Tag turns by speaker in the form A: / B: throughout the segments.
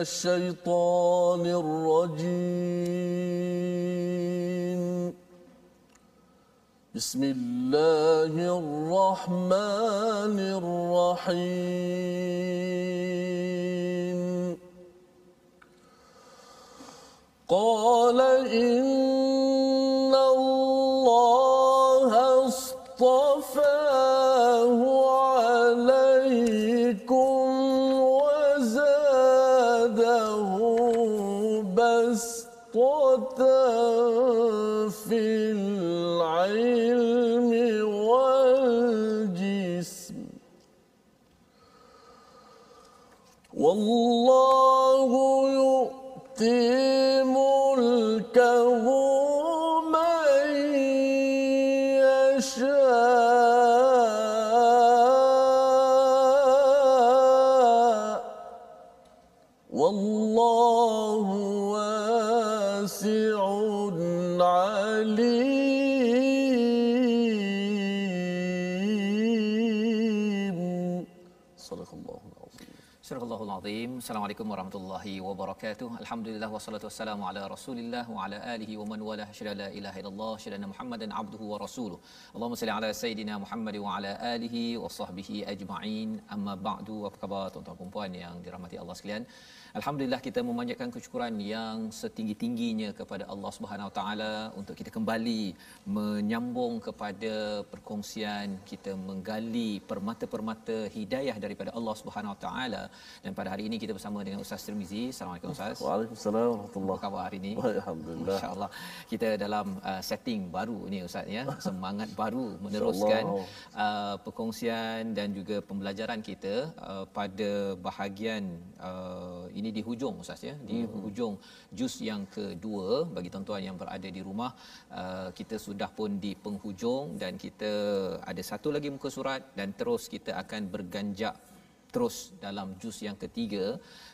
A: الشيطان الرجيم. بسم الله الرحمن الرحيم. قال إن والله يؤتي ملكه من يشاء. والله واسع عليم.
B: Al-Azim. Assalamualaikum warahmatullahi wabarakatuh. Alhamdulillah wassalatu wassalamu ala Rasulillah wa ala alihi wa man wala syada la ilaha illallah syada Muhammadan abduhu wa rasuluh. Allahumma salli ala sayidina Muhammad wa ala alihi wa sahbihi ajma'in. Amma ba'du. Apa khabar tuan-tuan dan puan yang dirahmati Allah sekalian? Alhamdulillah kita memanjatkan kesyukuran yang setinggi-tingginya kepada Allah Subhanahu Wa Taala untuk kita kembali menyambung kepada perkongsian kita menggali permata-permata hidayah daripada Allah Subhanahu Wa Taala dan pada hari ini kita bersama dengan Ustaz Tirmizi. Assalamualaikum Ustaz.
A: Waalaikumsalam warahmatullahi
B: Apa khabar hari ini?
A: Alhamdulillah.
B: Masya-Allah. Kita dalam uh, setting baru ni Ustaz ya. Semangat baru meneruskan uh, perkongsian dan juga pembelajaran kita uh, pada bahagian uh, ini di hujung Ustaz ya. Di hmm. hujung juz yang kedua bagi tuan-tuan yang berada di rumah uh, kita sudah pun di penghujung dan kita ada satu lagi muka surat dan terus kita akan berganjak terus dalam juz yang ketiga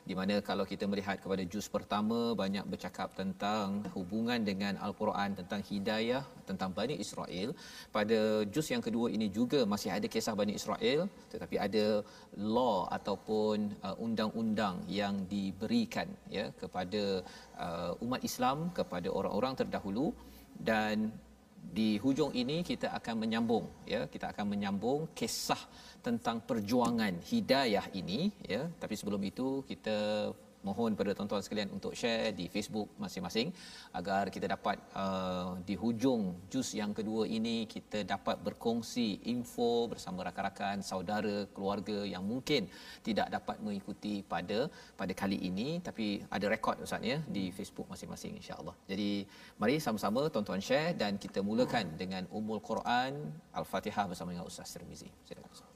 B: di mana kalau kita melihat kepada juz pertama banyak bercakap tentang hubungan dengan al-Quran tentang hidayah tentang Bani Israel. Pada juz yang kedua ini juga masih ada kisah Bani Israel tetapi ada law ataupun uh, undang-undang yang diberikan ya kepada uh, umat Islam kepada orang-orang terdahulu. Dan di hujung ini kita akan menyambung ya kita akan menyambung kisah tentang perjuangan hidayah ini ya tapi sebelum itu kita mohon pada tuan-tuan sekalian untuk share di Facebook masing-masing agar kita dapat uh, di hujung juz yang kedua ini kita dapat berkongsi info bersama rakan-rakan saudara keluarga yang mungkin tidak dapat mengikuti pada pada kali ini tapi ada rekod ustaz ya di Facebook masing-masing insya-Allah. Jadi mari sama-sama tuan-tuan share dan kita mulakan dengan Ummul Quran Al-Fatihah bersama dengan Ustaz Tirmizi. Silakan Ustaz.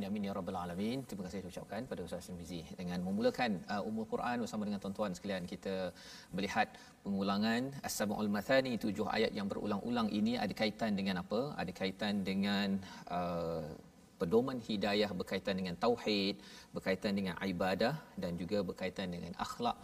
B: Amin amin ya rabbal alamin. Terima kasih saya ucapkan pada Ustaz Mizi dengan memulakan uh, Ummul Quran bersama dengan tuan-tuan sekalian kita melihat pengulangan As-Sab'ul Mathani tujuh ayat yang berulang-ulang ini ada kaitan dengan apa? Ada kaitan dengan uh, pedoman hidayah berkaitan dengan tauhid, berkaitan dengan ibadah dan juga berkaitan dengan akhlak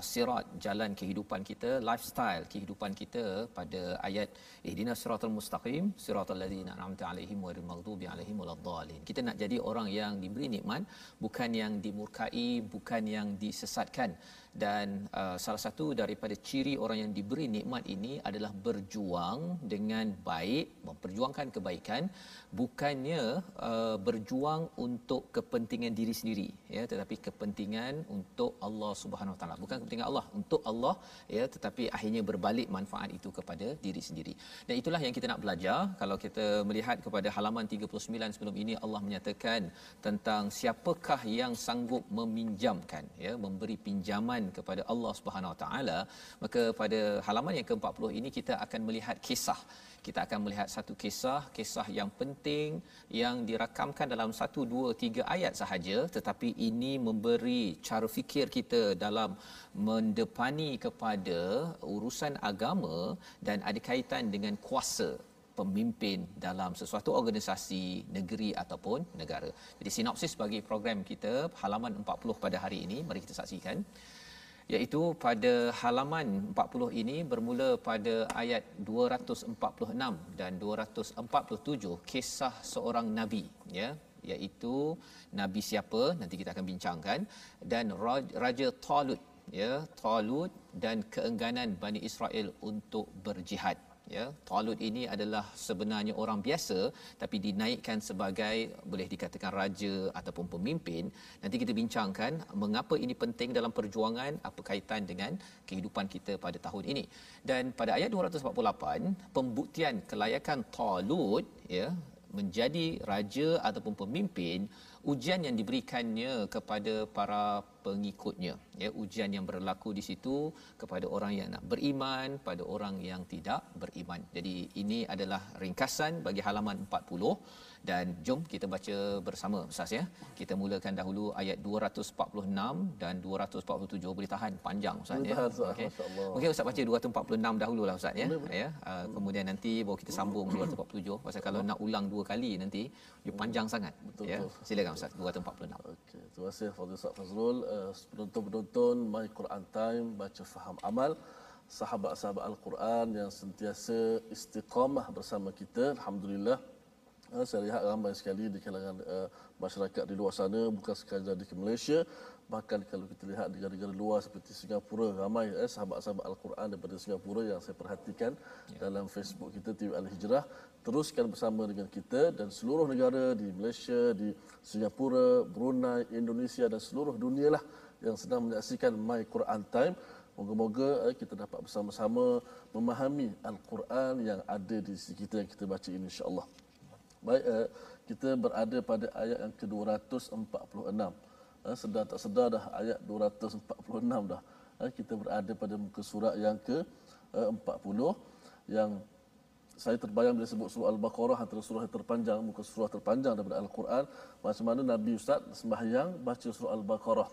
B: sirat jalan kehidupan kita lifestyle kehidupan kita pada ayat ihdinas siratal mustaqim siratal ladzina an'amta alaihim ghairil maghdubi alaihim waladdallin kita nak jadi orang yang diberi nikmat bukan yang dimurkai bukan yang disesatkan. Dan uh, salah satu daripada ciri orang yang diberi nikmat ini adalah berjuang dengan baik memperjuangkan kebaikan bukannya uh, berjuang untuk kepentingan diri sendiri ya tetapi kepentingan untuk Allah Subhanahu taala. Bukan kepentingan Allah untuk Allah ya tetapi akhirnya berbalik manfaat itu kepada diri sendiri. Dan itulah yang kita nak belajar. Kalau kita melihat kepada halaman 39 sebelum ini Allah menyatakan tentang siapakah yang sanggup meminjamkan ya memberi pinjaman kepada Allah Subhanahu taala maka pada halaman yang ke-40 ini kita akan melihat kisah kita akan melihat satu kisah kisah yang penting yang dirakamkan dalam satu dua tiga ayat sahaja. Tetapi ini memberi cara fikir kita dalam mendepani kepada urusan agama dan ada kaitan dengan kuasa pemimpin dalam sesuatu organisasi negeri ataupun negara. Jadi sinopsis bagi program kita halaman 40 pada hari ini. Mari kita saksikan iaitu pada halaman 40 ini bermula pada ayat 246 dan 247 kisah seorang nabi ya. Iaitu nabi siapa? Nanti kita akan bincangkan. Dan raja Talut ya. Talut dan keengganan Bani Israel untuk berjihad ya Talut ini adalah sebenarnya orang biasa tapi dinaikkan sebagai boleh dikatakan raja ataupun pemimpin. Nanti kita bincangkan mengapa ini penting dalam perjuangan apa kaitan dengan kehidupan kita pada tahun ini. Dan pada ayat 248 pembuktian kelayakan Talut ya menjadi raja ataupun pemimpin ujian yang diberikannya kepada para pengikutnya. Ya ujian yang berlaku di situ kepada orang yang nak beriman pada orang yang tidak beriman. Jadi ini adalah ringkasan bagi halaman 40 dan jom kita baca bersama Ustaz ya. Kita mulakan dahulu ayat 246 dan 247 boleh tahan? Panjang Ustaz ya. okey. Okey Ustaz baca 246 dahululah Ustaz ya. Ya uh, kemudian nanti baru kita sambung 247 pasal kalau nak ulang dua kali nanti dia panjang sangat
A: betul,
B: ya.
A: betul.
B: silakan Ustaz 246
A: okey terima kasih Fadil Ustaz Fazrul. Uh, penonton-penonton My Quran Time baca faham amal. Sahabat-sahabat Al-Quran yang sentiasa istiqamah bersama kita alhamdulillah saya lihat ramai sekali di kalangan uh, masyarakat di luar sana bukan sekadar di Malaysia bahkan kalau kita lihat di negara-negara luar seperti Singapura ramai eh, sahabat-sahabat Al-Quran daripada Singapura yang saya perhatikan ya. dalam Facebook kita TV Al-Hijrah teruskan bersama dengan kita dan seluruh negara di Malaysia, di Singapura, Brunei, Indonesia dan seluruh dunia lah yang sedang menyaksikan My Quran Time. Moga-moga eh, kita dapat bersama-sama memahami Al-Quran yang ada di sisi kita yang kita baca ini insya-Allah. Baik, eh, kita berada pada ayat yang ke-246. Eh, sedar tak sedar dah ayat 246 dah. Eh, kita berada pada muka surat yang ke-40 yang saya terbayang bila sebut surah Al-Baqarah antara surah yang terpanjang, muka surah terpanjang daripada Al-Quran. Macam mana Nabi Ustaz sembahyang baca surah Al-Baqarah.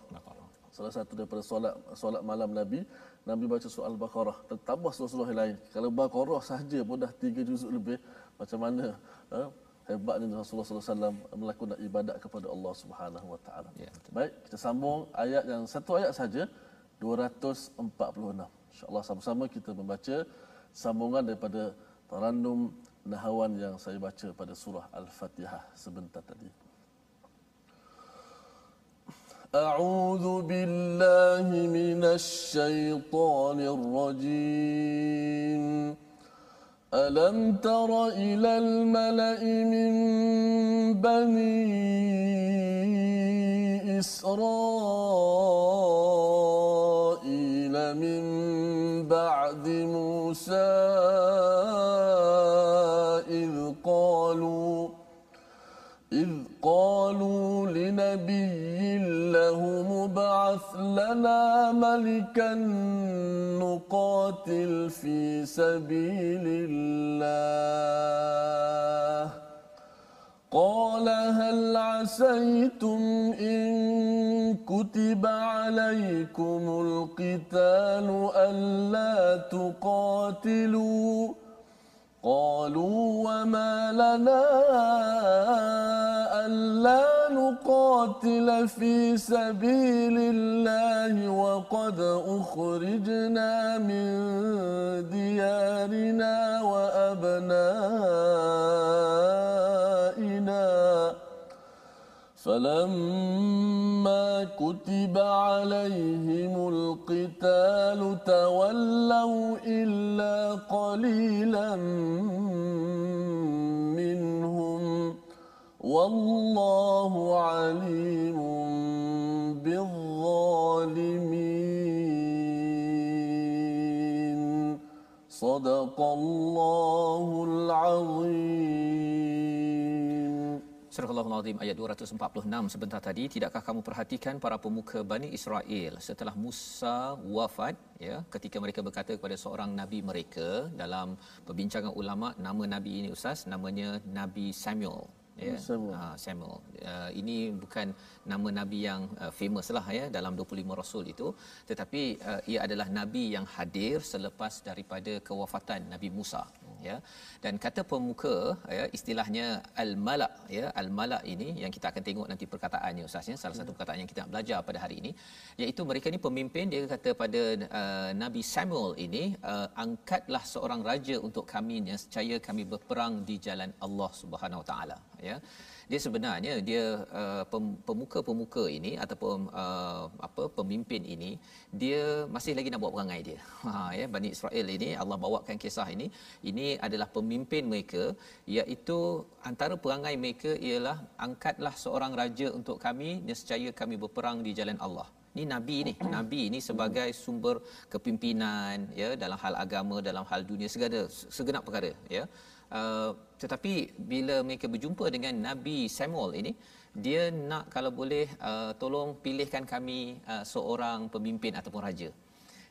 A: Salah satu daripada solat solat malam Nabi, Nabi baca surah Al-Baqarah. Tambah surah-surah lain. Kalau Baqarah sahaja pun dah tiga juzuk lebih. Macam mana ha? hebatnya Rasulullah SAW melakukan ibadat kepada Allah Subhanahu Wa Taala. Ya, Baik, kita sambung ayat yang satu ayat saja 246. Insya-Allah sama-sama kita membaca sambungan daripada tarannum nahawan yang saya baca pada surah Al-Fatihah sebentar tadi. أعوذ بالله من الشيطان الرجيم ألم تر إلى الملأ من بني إسرائيل من بعد موسى إذ قالوا إذ قالوا لنبي مبعث لنا ملكا نقاتل في سبيل الله. قال هل عسيتم إن كتب عليكم القتال ألا تقاتلوا؟ قالوا وما لنا ألا نقاتل في سبيل الله وقد أخرجنا من ديارنا وأبنائنا. فلما كتب عليهم القتال تولوا إلا قليلا والله عليم بالظالمين صدق الله العظيم
B: Surah Al-Azim ayat 246 sebentar tadi tidakkah kamu perhatikan para pemuka Bani Israel setelah Musa wafat ya ketika mereka berkata kepada seorang nabi mereka dalam perbincangan ulama nama nabi ini ustaz namanya Nabi Samuel ya. Samuel, ha, Samuel. Uh, ini bukan nama nabi yang uh, famous lah ya dalam 25 rasul itu. Tetapi uh, ia adalah nabi yang hadir selepas daripada kewafatan Nabi Musa ya. Dan kata pemuka ya istilahnya al malak ya al malak ini yang kita akan tengok nanti perkataannya ustaz ya salah satu perkataan yang kita nak belajar pada hari ini iaitu mereka ni pemimpin dia kata pada uh, Nabi Samuel ini uh, angkatlah seorang raja untuk kami yang secaya kami berperang di jalan Allah Subhanahu Wa taala ya dia sebenarnya dia uh, pemuka-pemuka ini ataupun uh, apa pemimpin ini dia masih lagi nak buat perangai dia. Ha ya Bani Israel ini Allah bawakan kisah ini ini adalah pemimpin mereka iaitu antara perangai mereka ialah angkatlah seorang raja untuk kami nescaya kami berperang di jalan Allah. Ni nabi ni. Nabi ni sebagai sumber kepimpinan ya dalam hal agama dalam hal dunia segala segenap perkara ya uh, tetapi bila mereka berjumpa dengan Nabi Samuel ini dia nak kalau boleh uh, tolong pilihkan kami uh, seorang pemimpin ataupun raja.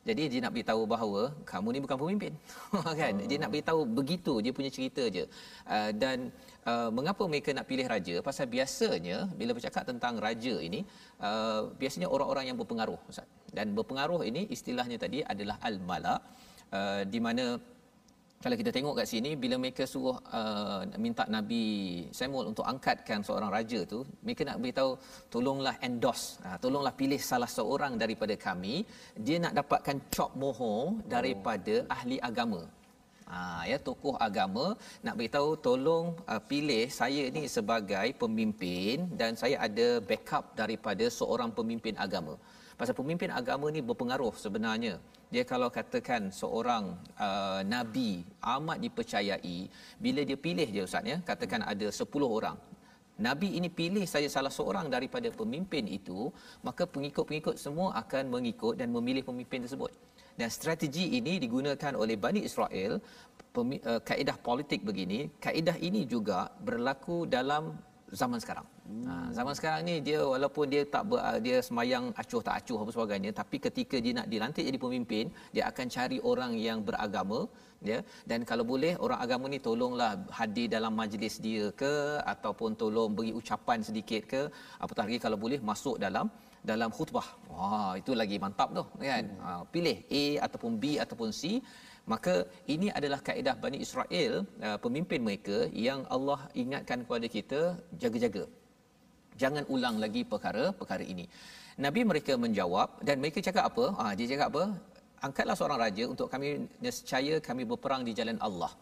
B: Jadi dia nak beritahu bahawa kamu ni bukan pemimpin. Kan? Oh. dia nak beritahu begitu dia punya cerita je. Uh, dan uh, mengapa mereka nak pilih raja? Pasal biasanya bila bercakap tentang raja ini uh, biasanya orang-orang yang berpengaruh ustaz. Dan berpengaruh ini istilahnya tadi adalah al-malak uh, di mana kalau kita tengok kat sini bila mereka suruh uh, minta Nabi Samuel untuk angkatkan seorang raja tu mereka nak beritahu tolonglah endorse uh, tolonglah pilih salah seorang daripada kami dia nak dapatkan cop mohon daripada oh. ahli agama Ha, ya tokoh agama nak beritahu tolong uh, pilih saya ni sebagai pemimpin dan saya ada backup daripada seorang pemimpin agama. Pasal pemimpin agama ni berpengaruh sebenarnya. Dia kalau katakan seorang uh, nabi amat dipercayai bila dia pilih je ustaz ya katakan ada 10 orang. Nabi ini pilih saya salah seorang daripada pemimpin itu maka pengikut-pengikut semua akan mengikut dan memilih pemimpin tersebut. Dan strategi ini digunakan oleh Bani Israel uh, kaedah politik begini. Kaedah ini juga berlaku dalam zaman sekarang. Hmm. Ha, zaman sekarang ni dia walaupun dia tak ber, dia semayang acuh tak acuh apa sebagainya tapi ketika dia nak dilantik jadi pemimpin dia akan cari orang yang beragama ya dan kalau boleh orang agama ni tolonglah hadir dalam majlis dia ke ataupun tolong beri ucapan sedikit ke apatah lagi kalau boleh masuk dalam dalam khutbah. Wah itu lagi mantap tu kan. Hmm. Ha, pilih A ataupun B ataupun C maka ini adalah kaedah Bani Israel uh, pemimpin mereka yang Allah ingatkan kepada kita jaga-jaga. Jangan ulang lagi perkara-perkara ini. Nabi mereka menjawab dan mereka cakap apa? Ah dia cakap apa? Angkatlah seorang raja untuk kami nescaya kami berperang di jalan Allah.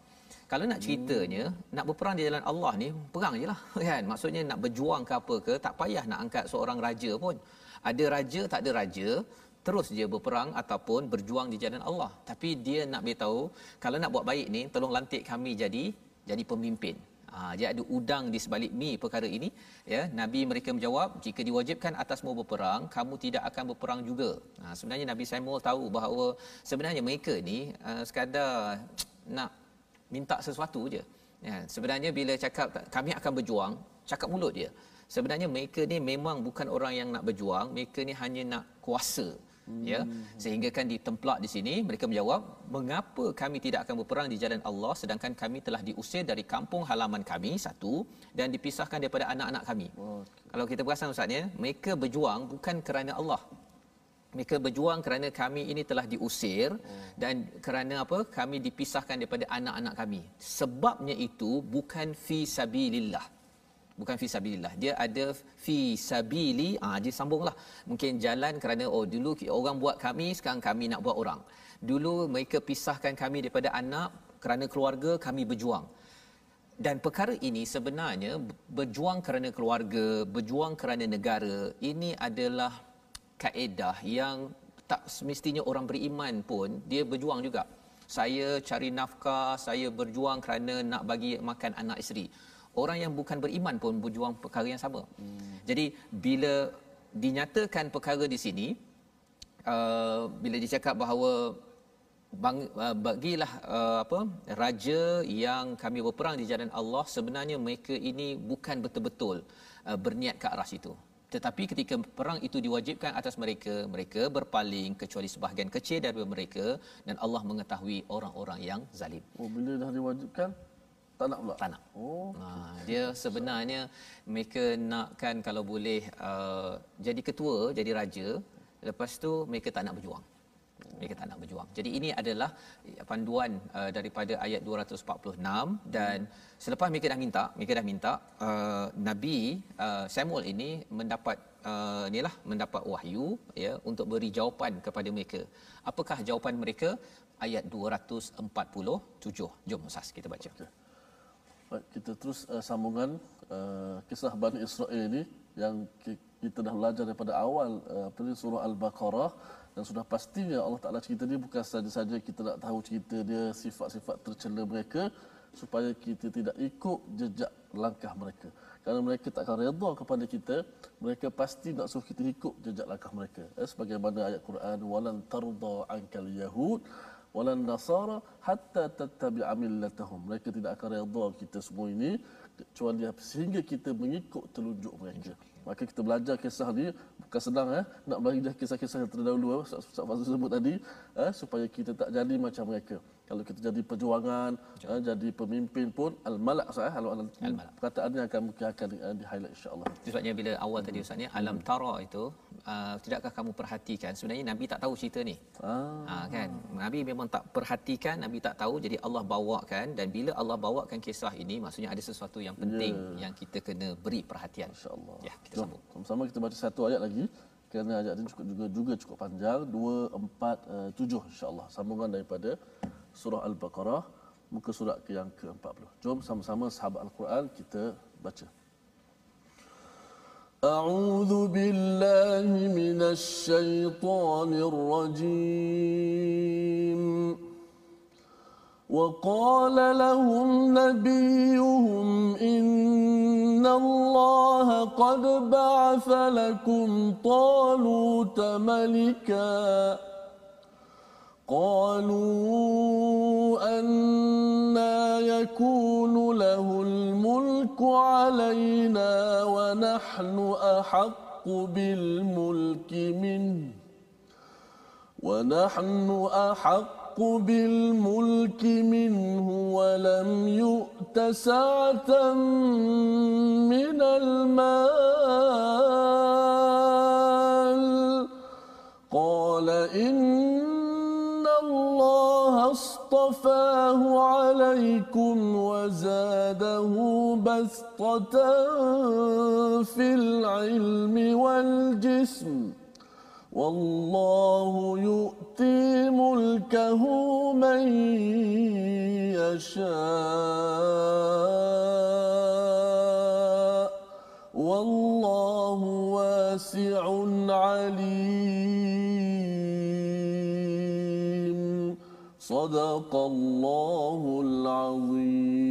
B: Kalau nak ceritanya hmm. nak berperang di jalan Allah ni perang jelah kan? Maksudnya nak berjuang ke apa ke tak payah nak angkat seorang raja pun. Ada raja tak ada raja terus dia berperang ataupun berjuang di jalan Allah. Tapi dia nak beritahu kalau nak buat baik ni tolong lantik kami jadi jadi pemimpin. Ha, dia ada udang di sebalik mi perkara ini. Ya nabi mereka menjawab jika diwajibkan atasmu berperang kamu tidak akan berperang juga. Ha, sebenarnya nabi Samuel tahu bahawa sebenarnya mereka ni uh, sekadar nak minta sesuatu je. Ya sebenarnya bila cakap kami akan berjuang cakap mulut dia. Sebenarnya mereka ni memang bukan orang yang nak berjuang mereka ni hanya nak kuasa ya. Sehingga kan ditemplak di sini mereka menjawab mengapa kami tidak akan berperang di jalan Allah sedangkan kami telah diusir dari kampung halaman kami satu dan dipisahkan daripada anak-anak kami? Okay. kalau kita perasan ustaz ya mereka berjuang bukan kerana Allah. Mereka berjuang kerana kami ini telah diusir oh. dan kerana apa? Kami dipisahkan daripada anak-anak kami. Sebabnya itu bukan fi sabilillah bukan fi sabilillah. Dia ada fi sabili ah dia sambunglah. Mungkin jalan kerana oh dulu orang buat kami sekarang kami nak buat orang. Dulu mereka pisahkan kami daripada anak kerana keluarga kami berjuang. Dan perkara ini sebenarnya berjuang kerana keluarga berjuang kerana negara ini adalah kaedah yang tak semestinya orang beriman pun dia berjuang juga. Saya cari nafkah saya berjuang kerana nak bagi makan anak isteri orang yang bukan beriman pun berjuang perkara yang sama hmm. jadi bila dinyatakan perkara di sini uh, bila dicakap bahawa bang, uh, bagilah uh, apa raja yang kami berperang di jalan Allah sebenarnya mereka ini bukan betul-betul uh, berniat ke arah situ tetapi ketika perang itu diwajibkan atas mereka mereka berpaling kecuali sebahagian kecil dari mereka dan Allah mengetahui orang-orang yang zalim
A: oh bila dah diwajibkan tak nak pula
B: tak nak oh ha, dia sebenarnya mereka nakkan kalau boleh uh, jadi ketua jadi raja lepas tu mereka tak nak berjuang mereka tak nak berjuang. Jadi ini adalah panduan uh, daripada ayat 246 dan hmm. selepas mereka dah minta, mereka dah minta uh, Nabi uh, Samuel ini mendapat uh, inilah mendapat wahyu ya untuk beri jawapan kepada mereka. Apakah jawapan mereka? Ayat 247. Jom Ustaz kita baca. Okay.
A: Baik, kita terus uh, sambungan uh, kisah Bani Israel ini yang kita dah belajar daripada awal uh, surah Al-Baqarah. Dan sudah pastinya Allah Taala cerita dia bukan saja-saja kita nak tahu cerita dia sifat-sifat tercela mereka supaya kita tidak ikut jejak langkah mereka. Kerana mereka tak akan redha kepada kita mereka pasti nak suruh kita ikut jejak langkah mereka. Eh, sebagaimana ayat Quran walan tarda ankal yahud walan nasara hatta tattabi'a millatahum. Mereka tidak akan redha kita semua ini kecuali sehingga kita mengikut telunjuk mereka. Maka kita belajar kisah ni bukan senang eh? Nak belajar kisah-kisah yang terdahulu eh? Ustaz sebut tadi eh? Supaya kita tak jadi macam mereka kalau kita jadi perjuangan uh, jadi pemimpin pun al-malak sah kalau al-malak. Perkataan yang akan mungkin akan uh, di highlight insyaallah.
B: Sebabnya bila awal tadi ustaz ni alam tara itu uh, tidakkah kamu perhatikan? Sebenarnya nabi tak tahu cerita ni. Ah. uh, kan? Nabi memang tak perhatikan nabi tak tahu jadi Allah bawakan dan bila Allah bawakan kisah ini maksudnya ada sesuatu yang penting yeah. yang kita kena beri perhatian.
A: Insyaallah. Ya kita sambung. Sama-sama kita baca satu ayat lagi. Kerana ayat ini cukup juga juga cukup panjang. 2 4 uh, 7 insyaallah. Sambungan daripada surah Al-Baqarah muka surat yang ke-40. Jom sama-sama sahabat Al-Quran kita baca. أعوذ بالله من الشيطان الرجيم وقال لهم نبيهم إن الله قد بعث لكم طالوت ملكاً قالوا أنا يكون له الملك علينا ونحن أحق بالملك منه. ونحن أحق بالملك منه ولم يؤت سعة من المال. قال إن اصطفاه عليكم وزاده بسطة في العلم والجسم. والله يؤتي ملكه من يشاء. والله واسع عليم. صدق الله العظيم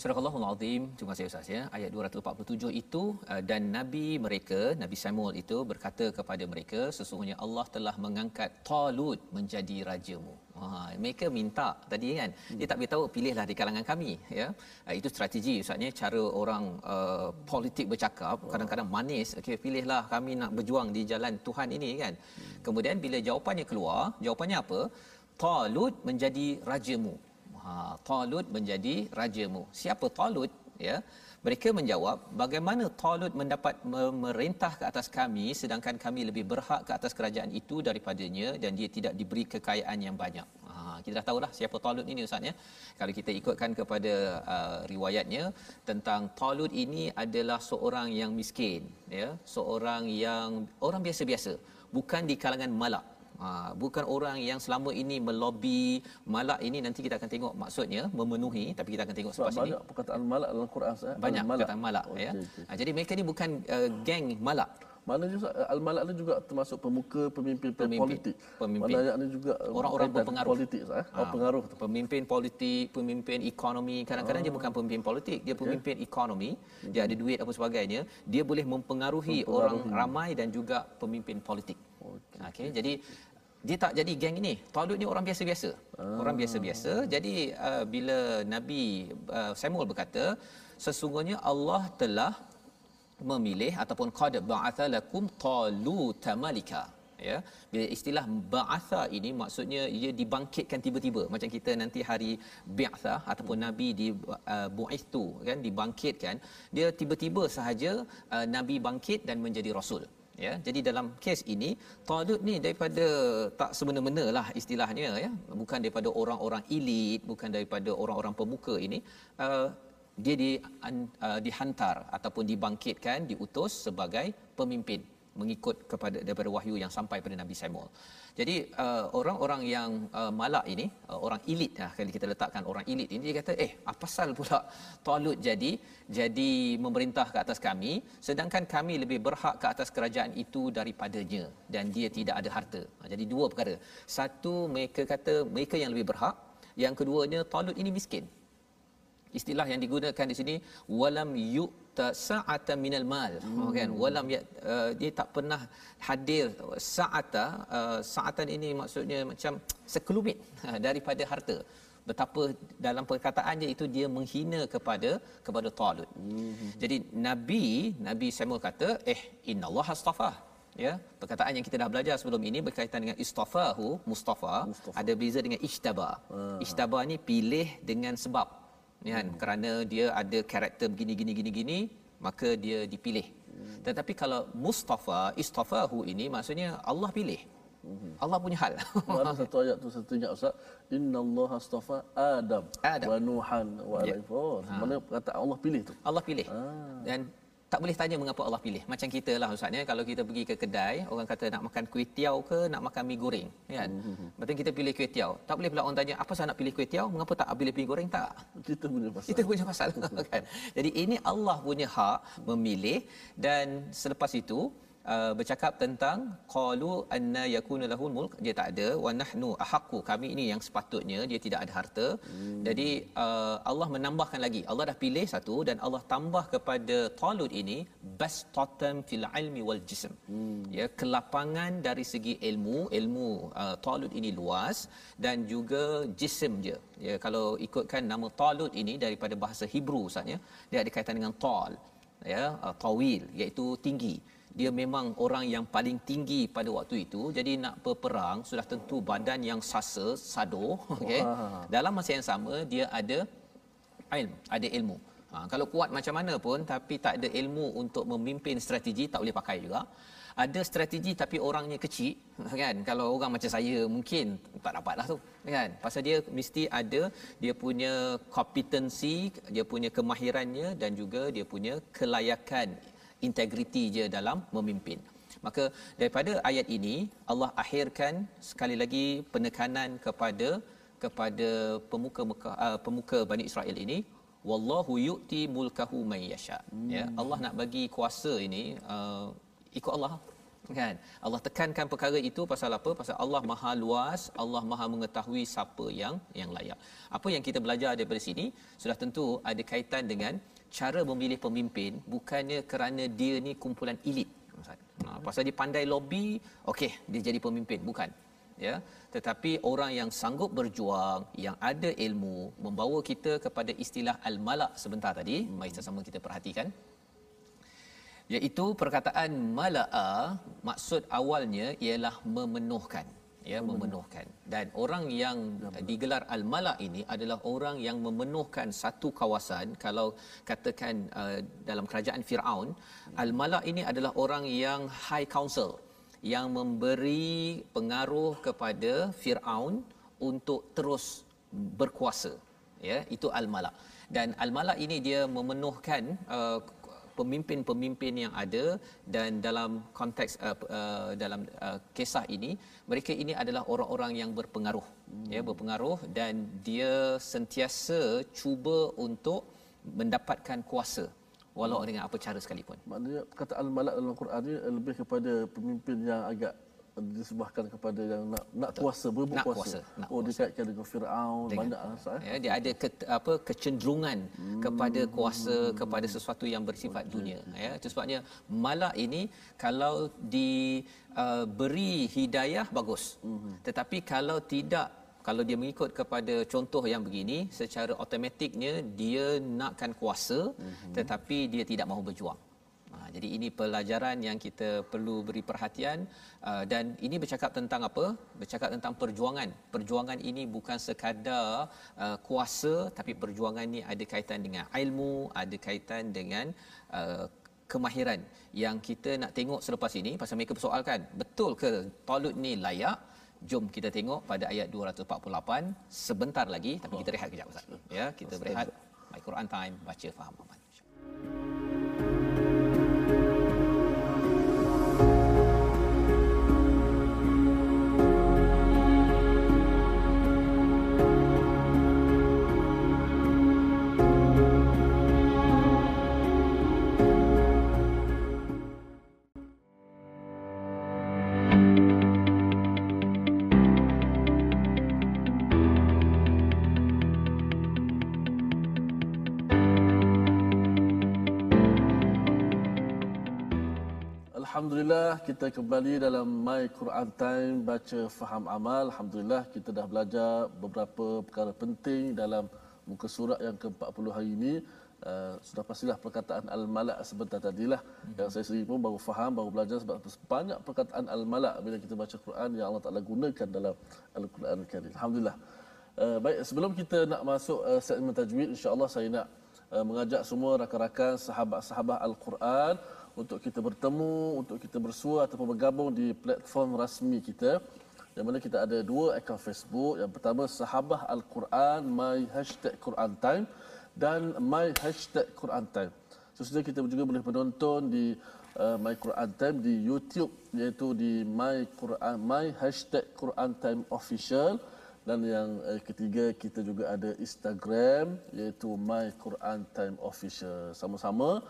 B: Surah Azim, terima kasih Ustaz ya. Ayat 247 itu uh, dan nabi mereka, Nabi Samuel itu berkata kepada mereka, sesungguhnya Allah telah mengangkat Talut menjadi rajamu. Ha, mereka minta tadi kan. Dia tak beritahu pilihlah di kalangan kami ya. Uh, itu strategi Ustaz cara orang uh, politik bercakap kadang-kadang manis. Okey, pilihlah kami nak berjuang di jalan Tuhan ini kan. Kemudian bila jawapannya keluar, jawapannya apa? Talut menjadi rajamu. Ha, Talut menjadi rajamu. Siapa Talut? Ya. Mereka menjawab, bagaimana Talut mendapat memerintah ke atas kami sedangkan kami lebih berhak ke atas kerajaan itu daripadanya dan dia tidak diberi kekayaan yang banyak. Ha, kita dah tahu dah siapa Talut ini ustaz ya. Kalau kita ikutkan kepada uh, riwayatnya tentang Talut ini adalah seorang yang miskin ya, seorang yang orang biasa-biasa, bukan di kalangan malak. Ha, bukan orang yang selama ini melobi malak ini nanti kita akan tengok maksudnya memenuhi tapi kita akan tengok
A: sebab banyak perkataan malak dalam Quran
B: saya banyak malak. perkataan malak okay, ya okay. Ha, jadi mereka ni bukan uh, geng malak
A: mana juga al-malak ni juga termasuk pemuka pemimpin, pemimpin politik. Pemimpin. Mana ni juga
B: orang-orang berpengaruh
A: politik eh? Ha, pengaruh tu.
B: Pemimpin politik, pemimpin ekonomi. Kadang-kadang ha. dia bukan pemimpin politik, dia pemimpin okay. ekonomi. Okay. Dia ada duit apa sebagainya. Dia boleh mempengaruhi, mempengaruhi. orang ramai dan juga pemimpin politik. Okey. Okay. Jadi dia tak jadi geng ini. Talut ni orang biasa-biasa. Ah. Orang biasa-biasa. Jadi uh, bila Nabi uh, Samuel berkata, sesungguhnya Allah telah memilih ataupun qad ba'atha lakum taluta malika ya bila istilah ba'atha ini maksudnya ia dibangkitkan tiba-tiba macam kita nanti hari bi'atha ataupun nabi di uh, bu'ithu kan dibangkitkan dia tiba-tiba sahaja uh, nabi bangkit dan menjadi rasul ya jadi dalam kes ini talut ni daripada tak semena-mena lah istilahnya ya. Bukan daripada orang-orang elit bukan daripada orang-orang pemuka ini. Uh, dia di, uh, dihantar ataupun dibangkitkan diutus sebagai pemimpin mengikut kepada daripada wahyu yang sampai pada Nabi Samuel. Jadi uh, orang-orang yang uh, malak ini, uh, orang elit lah kalau kita letakkan orang elit ini dia kata, "Eh, apa pasal pula Talut jadi jadi memerintah ke atas kami sedangkan kami lebih berhak ke atas kerajaan itu daripadanya dan dia tidak ada harta." Ha, jadi dua perkara. Satu mereka kata mereka yang lebih berhak, yang keduanya Talut ini miskin istilah yang digunakan di sini walam yu'ta sa'ata minal mal hmm. kan walam ya, uh, dia tak pernah hadir sa'ata uh, sa'atan ini maksudnya macam sekelumit uh, daripada harta betapa dalam perkataannya itu dia menghina kepada kepada Talut. Hmm. Jadi Nabi Nabi Samuel kata eh innallaha astafa ya perkataan yang kita dah belajar sebelum ini berkaitan dengan istafahu mustafa, mustafa. ada beza dengan ishtaba. Uh. Ishtaba ni pilih dengan sebab ya kan hmm. kerana dia ada karakter begini gini gini gini maka dia dipilih hmm. tetapi kalau mustafa istafahu ini maksudnya Allah pilih hmm. Allah punya hal.
A: Mana satu ayat tu satu ingat Ustaz. Inna Allah astafa Adam, Adam. wa Nuhan wa ya. Ibrahim. Ha. Mana kata Allah pilih tu?
B: Allah pilih. Ha. Dan tak boleh tanya mengapa Allah pilih. Macam kita lah Ustaz ya, kalau kita pergi ke kedai, orang kata nak makan kuih tiaw ke nak makan mi goreng, kan? Mm-hmm. Betul kita pilih kuih tiaw. Tak boleh pula orang tanya, apa saya nak pilih kuih tiaw, mengapa tak pilih mi goreng tak?
A: Kita punya pasal.
B: Kita punya pasal kan. Jadi ini Allah punya hak memilih dan selepas itu Uh, bercakap tentang qalu anna yakunu lahul mulk. Dia tak ada. Wa nahnu ahqqu kami ini yang sepatutnya dia tidak ada harta. Hmm. jadi uh, Allah menambahkan lagi. Allah dah pilih satu dan Allah tambah kepada Talut ini bastatan fil ilmi wal jism. Hmm. ya kelapangan dari segi ilmu. Ilmu uh, Talut ini luas dan juga jism je. Ya kalau ikutkan nama Talut ini daripada bahasa Hebrew Ustaz ya dia ada kaitan dengan tal ya uh, tawil iaitu tinggi dia memang orang yang paling tinggi pada waktu itu. Jadi nak berperang sudah tentu badan yang sasa sado okey? Dalam masa yang sama dia ada ilmu ada ilmu. Ha, kalau kuat macam mana pun tapi tak ada ilmu untuk memimpin strategi tak boleh pakai juga. Ada strategi tapi orangnya kecil kan? Kalau orang macam saya mungkin tak dapatlah tu kan? Pasal dia mesti ada dia punya kompetensi dia punya kemahirannya dan juga dia punya kelayakan integriti je dalam memimpin. Maka daripada ayat ini Allah akhirkan sekali lagi penekanan kepada kepada pemuka Mekah, uh, pemuka Bani Israel ini wallahu yu'ti mulkahu may yasha. Hmm. Ya, Allah nak bagi kuasa ini uh, ikut Allah kan Allah tekankan perkara itu pasal apa pasal Allah Maha luas Allah Maha mengetahui siapa yang yang layak apa yang kita belajar daripada sini sudah tentu ada kaitan dengan cara memilih pemimpin bukannya kerana dia ni kumpulan elit ha, pasal dia pandai lobby okey dia jadi pemimpin. Bukan ya. Tetapi orang yang sanggup berjuang yang ada ilmu membawa kita kepada istilah al-malak sebentar tadi. Mari sama kita perhatikan. Iaitu perkataan mala'a maksud awalnya ialah memenuhkan ya memenuhkan dan orang yang digelar al-mala ini adalah orang yang memenuhkan satu kawasan kalau katakan uh, dalam kerajaan Firaun al-mala ini adalah orang yang high council yang memberi pengaruh kepada Firaun untuk terus berkuasa. Ya itu al-malak dan al-malak ini dia memenuhkan uh, pemimpin-pemimpin yang ada dan dalam konteks uh, uh, dalam uh, kisah ini mereka ini adalah orang-orang yang berpengaruh hmm. ya berpengaruh dan dia sentiasa cuba untuk mendapatkan kuasa walau hmm. dengan apa cara sekalipun.
A: Maknanya kata al-malak dalam Quran ini lebih kepada pemimpin yang agak disebahkan kepada yang nak nak kuasa berebut
B: nak
A: kuasa.
B: kuasa nak
A: oh dikaitkan dengan Firaun banyak
B: lah ya dia ada ke, apa kecenderungan hmm. kepada kuasa kepada sesuatu yang bersifat okay. dunia ya itu sebabnya malak ini kalau diberi uh, hidayah bagus hmm. tetapi kalau tidak kalau dia mengikut kepada contoh yang begini secara automatiknya dia nakkan kuasa hmm. tetapi dia tidak mahu berjuang jadi ini pelajaran yang kita perlu beri perhatian uh, dan ini bercakap tentang apa? Bercakap tentang perjuangan. Perjuangan ini bukan sekadar uh, kuasa tapi perjuangan ini ada kaitan dengan ilmu, ada kaitan dengan uh, kemahiran yang kita nak tengok selepas ini. Pasal mereka persoalkan betul ke Talut ni layak? Jom kita tengok pada ayat 248 sebentar lagi tapi kita rehat kejap Ustaz. Ya kita berehat. My Quran time baca faham aman
A: Alhamdulillah kita kembali dalam My Quran Time baca faham amal. Alhamdulillah kita dah belajar beberapa perkara penting dalam muka surat yang ke-40 hari ini. Uh, sudah pastilah perkataan al-malak sebentar tadilah hmm. yang saya sendiri pun baru faham baru belajar sebab banyak perkataan al-malak bila kita baca Quran yang Allah Taala gunakan dalam al-Quran Al-Karim. Alhamdulillah. Uh, baik sebelum kita nak masuk uh, segmen tajwid insya-Allah saya nak uh, mengajak semua rakan-rakan sahabat-sahabat al-Quran untuk kita bertemu, untuk kita bersua ataupun bergabung di platform rasmi kita. Yang mana kita ada dua akaun Facebook. Yang pertama Sahabah Al-Quran My Hashtag Quran Time dan My Hashtag Quran Time. Sesudah kita juga boleh menonton di uh, My Quran Time di YouTube iaitu di My Quran My Hashtag Quran Time Official dan yang uh, ketiga kita juga ada Instagram iaitu My Quran Time Official. Sama-sama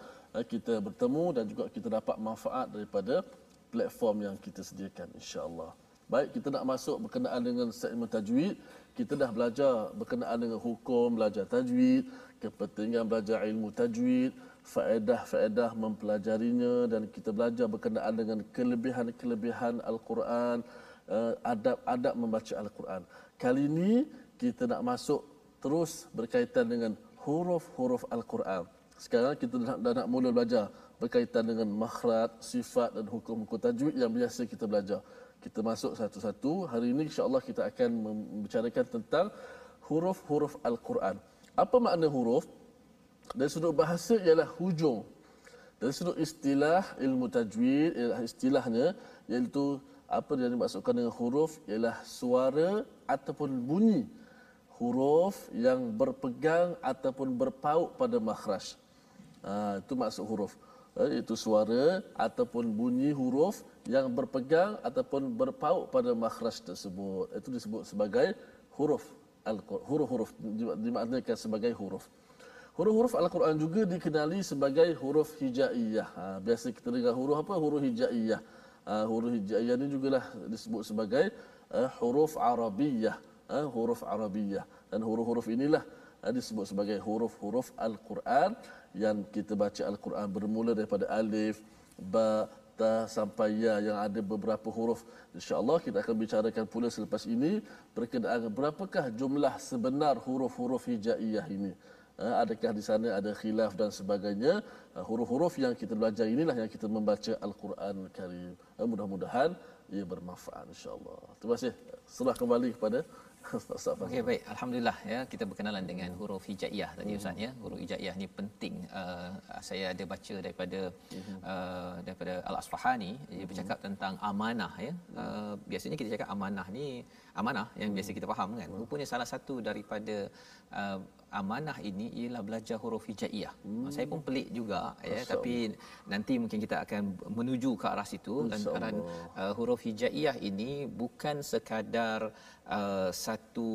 A: kita bertemu dan juga kita dapat manfaat daripada platform yang kita sediakan insya-Allah. Baik, kita nak masuk berkenaan dengan segmen tajwid. Kita dah belajar berkenaan dengan hukum belajar tajwid, kepentingan belajar ilmu tajwid, faedah-faedah mempelajarinya dan kita belajar berkenaan dengan kelebihan-kelebihan Al-Quran, eh, adab-adab membaca Al-Quran. Kali ini kita nak masuk terus berkaitan dengan huruf-huruf Al-Quran. Sekarang kita dah, dah nak mula belajar berkaitan dengan makhraj, sifat dan hukum-hukum tajwid yang biasa kita belajar. Kita masuk satu-satu. Hari ini insya-Allah kita akan membicarakan tentang huruf-huruf Al-Quran. Apa makna huruf? Dari sudut bahasa ialah hujung. Dari sudut istilah ilmu tajwid ialah istilahnya iaitu apa yang dimaksudkan dengan huruf ialah suara ataupun bunyi huruf yang berpegang ataupun berpaut pada makhraj. Ha, itu maksud huruf. Ha, itu suara ataupun bunyi huruf yang berpegang ataupun berpaut pada makhraj tersebut. Itu disebut sebagai huruf Al-Quran. Huruf-huruf dimaknakan sebagai huruf. Huruf-huruf Al-Quran juga dikenali sebagai huruf hijaiyah. Ha, biasa kita dengar huruf apa? Huruf hijaiyah. Ha, huruf hijaiyah ini juga disebut sebagai uh, huruf Arabiyah. Ha, huruf Arabiyah. Dan huruf-huruf inilah uh, disebut sebagai huruf-huruf Al-Quran yang kita baca Al-Quran bermula daripada alif, ba, ta sampai ya yang ada beberapa huruf. Insya-Allah kita akan bicarakan pula selepas ini berkenaan berapakah jumlah sebenar huruf-huruf hijaiyah ini. Ha, adakah di sana ada khilaf dan sebagainya. Ha, huruf-huruf yang kita belajar inilah yang kita membaca Al-Quran Karim. Ha, mudah-mudahan ia bermanfaat insya-Allah. Terima kasih. Serah kembali kepada
B: Okey baik. Alhamdulillah ya kita berkenalan dengan huruf hijaiyah tadi ustaz ya. Huruf hijaiyah ni penting. Uh, saya ada baca daripada uh, daripada Al-Asfahani. Dia bercakap tentang amanah ya. Uh, biasanya kita cakap amanah ni amanah yang biasa kita faham kan. Rupanya salah satu daripada uh, amanah ini ialah belajar huruf hijaiyah. Hmm. Saya pun pelik juga ya tapi nanti mungkin kita akan menuju ke arah situ lantaran uh, huruf hijaiyah ini bukan sekadar uh, satu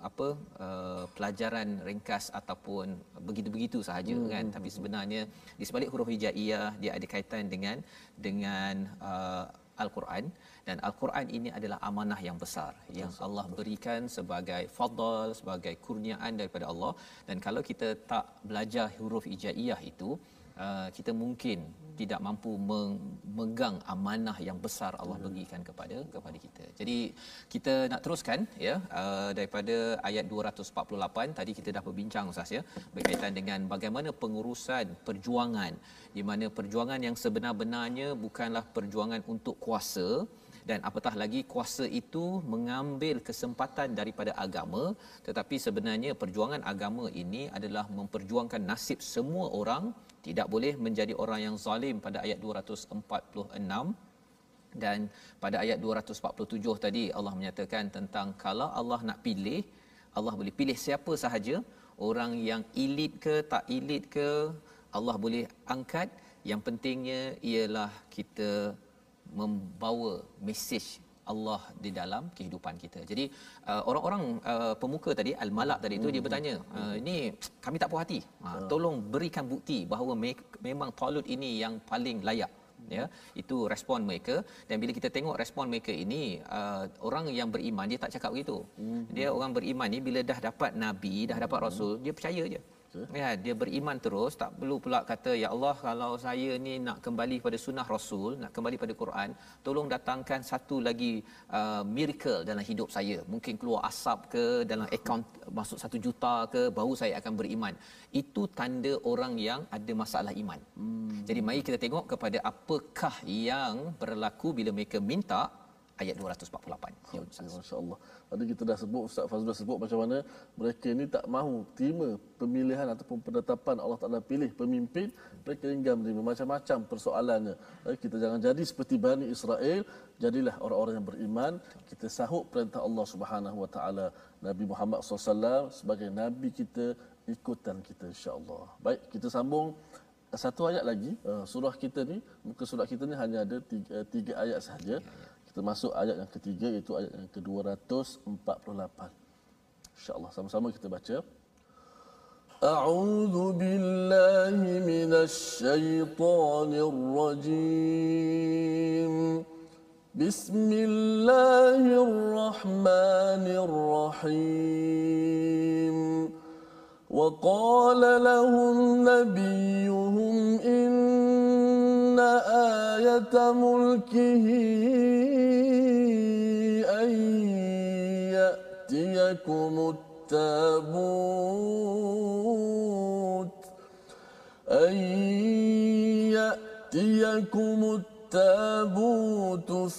B: apa uh, pelajaran ringkas ataupun begitu-begitu sahaja hmm. kan tapi sebenarnya di sebalik huruf hijaiyah dia ada kaitan dengan dengan uh, al-Quran. Dan al-Quran ini adalah amanah yang besar yang Allah berikan sebagai fadl sebagai kurniaan daripada Allah. Dan kalau kita tak belajar huruf hijaiyah itu uh, kita mungkin tidak mampu memegang amanah yang besar Allah berikan kepada kepada kita. Jadi kita nak teruskan ya uh, daripada ayat 248 tadi kita dah berbincang Ustaz ya berkaitan dengan bagaimana pengurusan perjuangan di mana perjuangan yang sebenar-benarnya bukanlah perjuangan untuk kuasa dan apatah lagi kuasa itu mengambil kesempatan daripada agama tetapi sebenarnya perjuangan agama ini adalah memperjuangkan nasib semua orang tidak boleh menjadi orang yang zalim pada ayat 246 dan pada ayat 247 tadi Allah menyatakan tentang kalau Allah nak pilih Allah boleh pilih siapa sahaja. Orang yang elit ke tak elit ke Allah boleh angkat. Yang pentingnya ialah kita membawa mesej Allah di dalam kehidupan kita. Jadi uh, orang-orang uh, pemuka tadi al-malak tadi itu hmm. dia bertanya, uh, ini kami tak puas hati. Ha, tolong berikan bukti bahawa me- memang Talut ini yang paling layak. Ya, itu respon mereka dan bila kita tengok respon mereka ini uh, orang yang beriman dia tak cakap begitu. Hmm. Dia orang beriman ni bila dah dapat nabi, dah dapat hmm. rasul, dia percaya je ya dia beriman terus. Tak perlu pula kata ya Allah kalau saya ni nak kembali pada sunnah rasul nak kembali pada Quran tolong datangkan satu lagi uh, miracle dalam hidup saya. Mungkin keluar asap ke dalam akaun masuk satu juta ke baru saya akan beriman. Itu tanda orang yang ada masalah iman. Hmm. jadi mari kita tengok kepada apakah yang berlaku bila mereka minta ayat 248.
A: Ya, Masya-Allah. Tadi kita dah sebut Ustaz Fazrul dah sebut macam mana mereka ni tak mahu terima pemilihan ataupun penetapan Allah Taala pilih pemimpin, mereka enggan menerima macam-macam persoalannya. Eh, kita jangan jadi seperti Bani Israel, jadilah orang-orang yang beriman, kita sahut perintah Allah Subhanahu Wa Taala. Nabi Muhammad SAW sebagai nabi kita ikutan kita insya-Allah. Baik, kita sambung satu ayat lagi uh, surah kita ni muka surah kita ni hanya ada tiga, tiga ayat sahaja termasuk ayat yang ketiga iaitu ayat yang ke-248 insyaallah sama-sama kita baca أعوذ بالله من الشيطان الرجيم بسم الله الرحمن الرحيم وقال لهم نبيهم إن آية ملكه يأتيكم التابوت أن يأتيكم التابوت.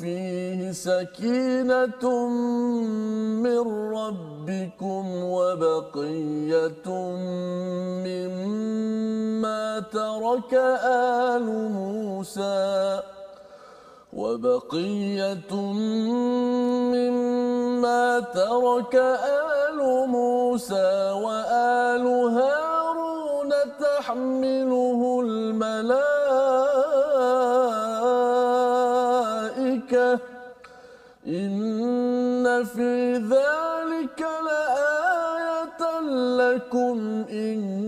A: فيه سكينة من ربكم وبقية مما ترك آل موسى وبقية مما ترك آل موسى وآل هارون تحمله الملائكة إن في ذلك لآية لكم إن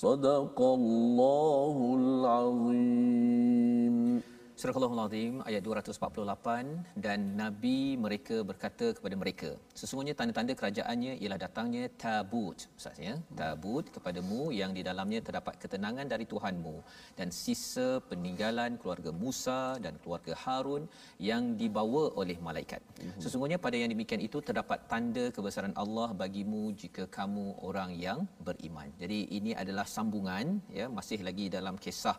A: صدق الله العظيم.
B: Surah Al-Azim ayat 248 dan nabi mereka berkata kepada mereka sesungguhnya tanda-tanda kerajaannya ialah datangnya tabut maksudnya tabut kepadamu yang di dalamnya terdapat ketenangan dari Tuhanmu dan sisa peninggalan keluarga Musa dan keluarga Harun yang dibawa oleh malaikat. Mhm. sesungguhnya pada yang demikian itu terdapat tanda kebesaran Allah bagimu jika kamu orang yang beriman. Jadi ini adalah sambungan ya masih lagi dalam kisah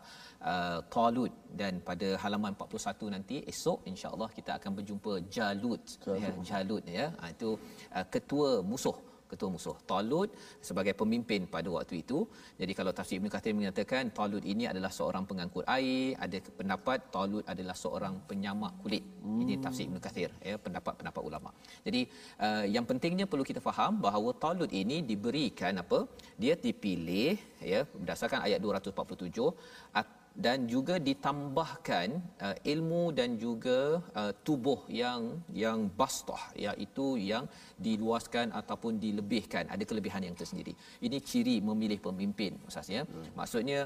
B: uh, Talut dan pada hal halaman 41 nanti esok insya-Allah kita akan berjumpa Jalut. Ya Jalut ya. Ha, itu uh, ketua musuh ketua musuh Talut sebagai pemimpin pada waktu itu. Jadi kalau tafsir Ibn Kathir mengatakan Talut ini adalah seorang pengangkut air ada pendapat Talut adalah seorang penyamak kulit. Hmm. ini tafsir Ibn Kathir ya pendapat-pendapat ulama. Jadi uh, yang pentingnya perlu kita faham bahawa Talut ini diberikan apa? Dia dipilih ya berdasarkan ayat 247 dan juga ditambahkan uh, ilmu dan juga uh, tubuh yang yang bastah iaitu yang diluaskan ataupun dilebihkan. Ada kelebihan yang tersendiri. Ini ciri memilih pemimpin maksudnya hmm. maksudnya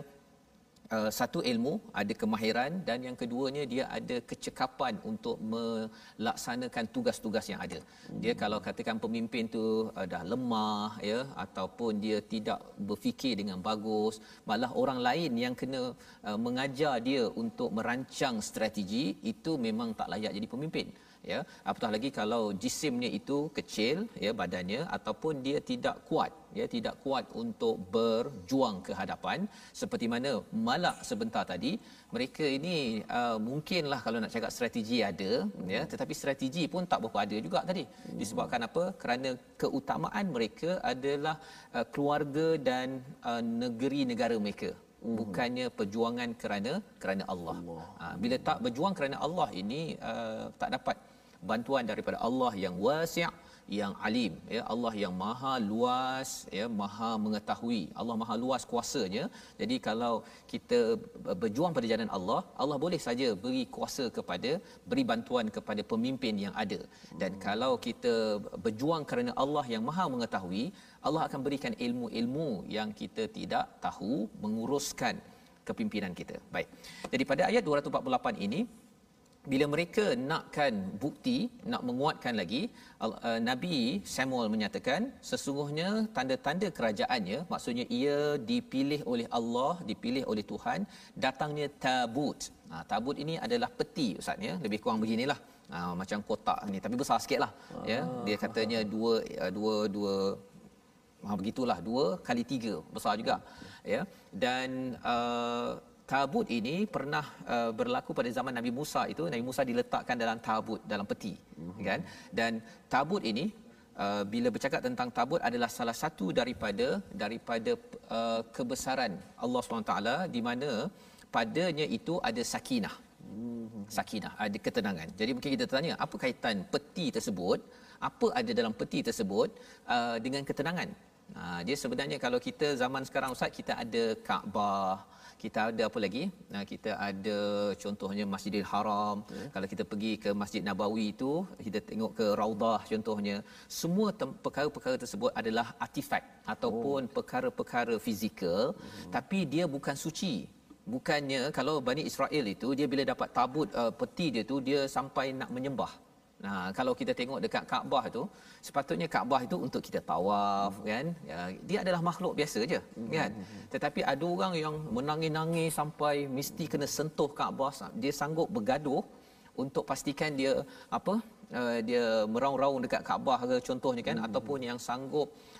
B: uh, satu ilmu ada kemahiran dan yang keduanya dia ada kecekapan untuk melaksanakan tugas-tugas yang ada. Hmm. Dia kalau katakan pemimpin tu uh, dah lemah ya ataupun dia tidak berfikir dengan bagus, malah orang lain yang kena uh, mengajar dia untuk merancang strategi itu memang tak layak jadi pemimpin ya. Apatah lagi kalau jisimnya itu kecil ya badannya ataupun dia tidak kuat ya tidak kuat untuk berjuang ke hadapan. Seperti mana malak sebentar tadi mereka ini uh, mungkinlah kalau nak cakap strategi ada ya tetapi strategi pun tak berapa ada juga tadi. Disebabkan apa? Kerana keutamaan mereka adalah uh, keluarga dan uh, negeri negara mereka. Bukannya perjuangan kerana kerana Allah. Allah. Ha, bila tak berjuang kerana Allah ini uh, tak dapat bantuan daripada Allah yang wasi' yang alim ya. Allah yang maha luas ya maha mengetahui. Allah maha luas kuasanya. Jadi kalau kita berjuang pada jalan Allah Allah boleh saja beri kuasa kepada beri bantuan kepada pemimpin yang ada. Dan hmm. kalau kita berjuang kerana Allah yang maha mengetahui Allah akan berikan ilmu-ilmu yang kita tidak tahu menguruskan kepimpinan kita. Baik. Jadi pada ayat 248 ini bila mereka nakkan bukti nak menguatkan lagi uh, Nabi Samuel menyatakan sesungguhnya tanda-tanda kerajaannya maksudnya ia dipilih oleh Allah dipilih oleh Tuhan datangnya tabut. Ha, tabut ini adalah peti ustaz ya. Lebih kurang beginilah. Ha, macam kotak ni tapi besar sikitlah ya. Dia katanya dua uh, dua dua ha, begitulah dua kali tiga besar juga ya. Dan uh, tabut ini pernah uh, berlaku pada zaman Nabi Musa itu. Nabi Musa diletakkan dalam tabut dalam peti mm-hmm. kan? Dan tabut ini uh, bila bercakap tentang tabut adalah salah satu daripada daripada uh, kebesaran Allah SWT di mana padanya itu ada sakinah. Mm-hmm. sakinah ada ketenangan. Jadi mungkin kita tanya apa kaitan peti tersebut? Apa ada dalam peti tersebut uh, dengan ketenangan? Uh, dia sebenarnya kalau kita zaman sekarang ustaz kita ada Kaabah kita ada apa lagi nah kita ada contohnya Masjidil Haram yeah. kalau kita pergi ke Masjid Nabawi itu kita tengok ke Raudah contohnya semua perkara-perkara tersebut adalah artifak ataupun oh. perkara-perkara fizikal mm-hmm. tapi dia bukan suci bukannya kalau Bani Israel itu dia bila dapat tabut uh, peti dia tu dia sampai nak menyembah Nah, kalau kita tengok dekat Kaabah tu, sepatutnya Kaabah itu untuk kita tawaf hmm. kan. Ya, dia adalah makhluk biasa je hmm. kan. Tetapi ada orang yang menangis-nangis sampai mesti kena sentuh Kaabah, dia sanggup bergaduh untuk pastikan dia apa? Uh, dia meraung-raung dekat Kaabah ke contohnya kan hmm. ataupun yang sanggup uh,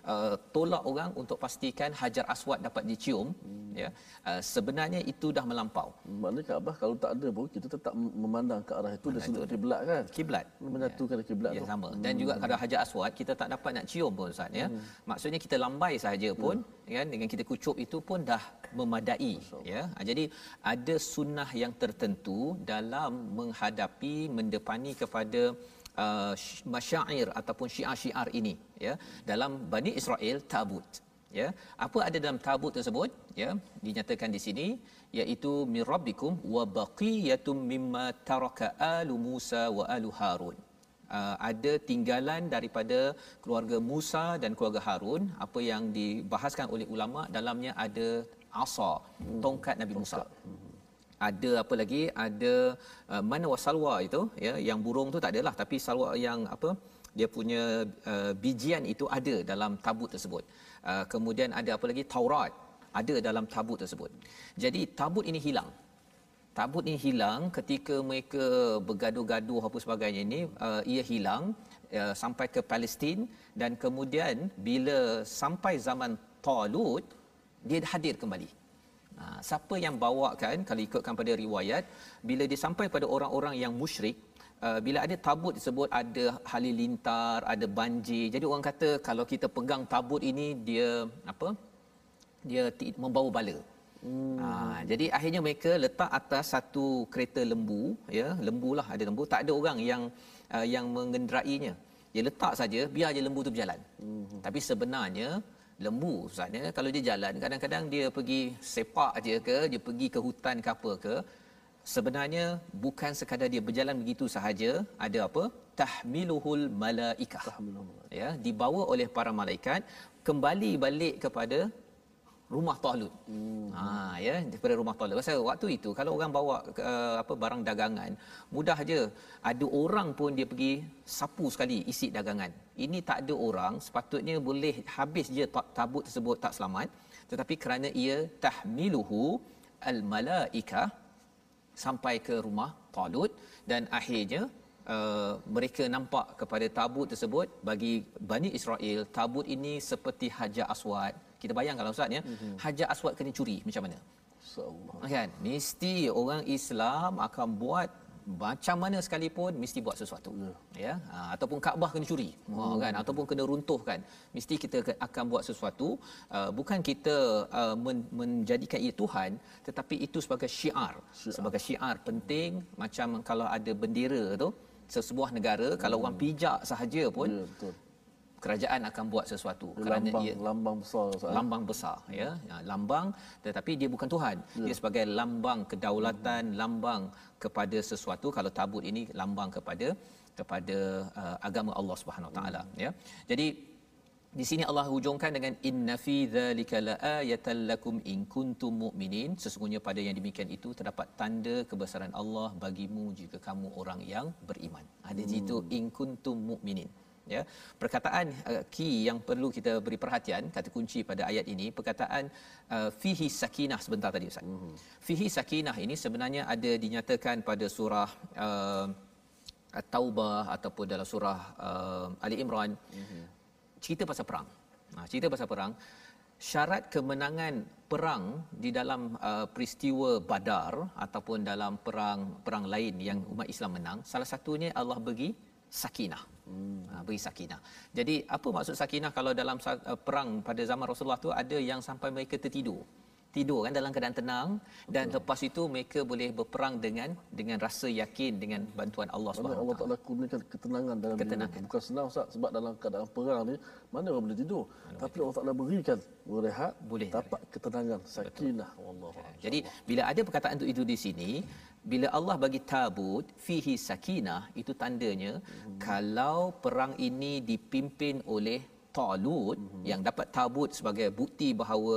B: tolak orang untuk pastikan Hajar Aswad dapat dicium hmm. ya uh, sebenarnya itu dah melampau
A: maknanya Kaabah kalau tak ada pun kita tetap memandang ke arah itu dan sudut kiblat kan
B: kiblat
A: menyatukan ya. kiblat
B: ya, sama dan hmm. juga kalau Hajar Aswad kita tak dapat nak cium pun Ustaz ya hmm. maksudnya kita lambai saja pun hmm. kan dengan kita kucup itu pun dah memadai ya uh, jadi ada sunnah yang tertentu dalam menghadapi mendepani kepada uh, masyair ataupun syiar-syiar ini ya dalam Bani Israel tabut ya. Apa ada dalam tabut tersebut? Ya dinyatakan di sini iaitu mirabbikum wa baqiyatum mimma taraka alu Musa wa alu Harun. Uh, ada tinggalan daripada keluarga Musa dan keluarga Harun. Apa yang dibahaskan oleh ulama dalamnya ada asa tongkat Nabi Musa ada apa lagi? Ada uh, mana wasalwa itu ya yang burung tu tak adalah tapi salwa yang apa dia punya uh, bijian itu ada dalam tabut tersebut. Uh, kemudian ada apa lagi? Taurat ada dalam tabut tersebut. Jadi tabut ini hilang. Tabut ini hilang ketika mereka bergaduh-gaduh apa sebagainya ini uh, ia hilang uh, sampai ke Palestin. Dan kemudian bila sampai zaman Talut dia hadir kembali Ha, siapa yang bawakan kalau ikutkan pada riwayat bila dia sampai pada orang-orang yang musyrik uh, bila ada tabut tersebut ada halilintar, ada banjir. Jadi orang kata kalau kita pegang tabut ini dia apa? Dia membawa bala. Hmm. Ha, jadi akhirnya mereka letak atas satu kereta lembu, ya, lembu lah ada lembu, tak ada orang yang uh, yang mengenderainya. Dia letak saja biar je lembu tu berjalan. Hmm. Tapi sebenarnya lembu ustaznya kalau dia jalan kadang-kadang dia pergi sepak aja ke, dia pergi ke hutan ke apa ke, sebenarnya bukan sekadar dia berjalan begitu sahaja, ada apa? tahmiluhul malaikah. Ya, dibawa oleh para malaikat kembali balik kepada rumah Talut. Hmm. Ha ya daripada rumah Talut. Pasal waktu itu kalau orang bawa uh, apa barang dagangan, mudah aja ada orang pun dia pergi sapu sekali isi dagangan. Ini tak ada orang, sepatutnya boleh habis je tabut tersebut tak selamat, tetapi kerana ia tahmiluhu al malaika sampai ke rumah Talut dan akhirnya Uh, mereka nampak kepada tabut tersebut bagi Bani Israel tabut ini seperti Hajar Aswad kita bayangkan Ustaz ya. Mm-hmm. Hajar Aswad kena curi macam mana? Insyaallah. Kan? Mesti orang Islam akan buat macam mana sekalipun mesti buat sesuatu. Yeah. ya? Ha, ataupun Kaabah kena curi. Hmm. ha, kan? Ataupun kena runtuhkan mesti kita akan buat sesuatu. Uh, bukan kita uh, men- menjadikan ia tuhan tetapi itu sebagai syiar, syiar. Sebagai syiar penting macam kalau ada bendera tu sesebuah negara hmm. kalau orang pijak sahaja pun yeah, betul kerajaan akan buat sesuatu
A: lambang, kerana ia lambang besar
B: sahaja. lambang besar ya. ya lambang tetapi dia bukan tuhan ya. dia sebagai lambang kedaulatan hmm. lambang kepada sesuatu kalau tabut ini lambang kepada kepada uh, agama Allah Subhanahu taala hmm. ya jadi di sini Allah hujungkan dengan inna fi dzalika laayatan lakum in kuntum mu'minin sesungguhnya pada yang demikian itu terdapat tanda kebesaran Allah bagimu jika kamu orang yang beriman ada hmm. situ in kuntum mu'minin ya perkataan uh, key yang perlu kita beri perhatian kata kunci pada ayat ini perkataan uh, fihi sakinah sebentar tadi ustaz. Mm-hmm. fihi sakinah ini sebenarnya ada dinyatakan pada surah uh, taubah ataupun dalam surah uh, ali imran. Mm-hmm. cerita pasal perang. Ha, cerita pasal perang. Syarat kemenangan perang di dalam uh, peristiwa badar ataupun dalam perang perang lain yang umat Islam menang salah satunya Allah bagi sakinah Hmm. Ha, beri sakinah. Jadi apa maksud sakinah kalau dalam uh, perang pada zaman Rasulullah tu ada yang sampai mereka tertidur. Tidur kan dalam keadaan tenang dan Betul. lepas itu mereka boleh berperang dengan dengan rasa yakin dengan bantuan Allah Subhanahu
A: Allah Taala kurniakan ketenangan dalam ketenangan. diri. Bukan senang Ustaz sebab dalam keadaan perang ni mana orang boleh tidur. Mana Tapi Allah Taala berikan berehat boleh dapat ketenangan sakinah wallahu.
B: Jadi bila ada perkataan itu di sini bila Allah bagi tabut fihi sakinah itu tandanya hmm. kalau perang ini dipimpin oleh Talut hmm. yang dapat tabut sebagai bukti bahawa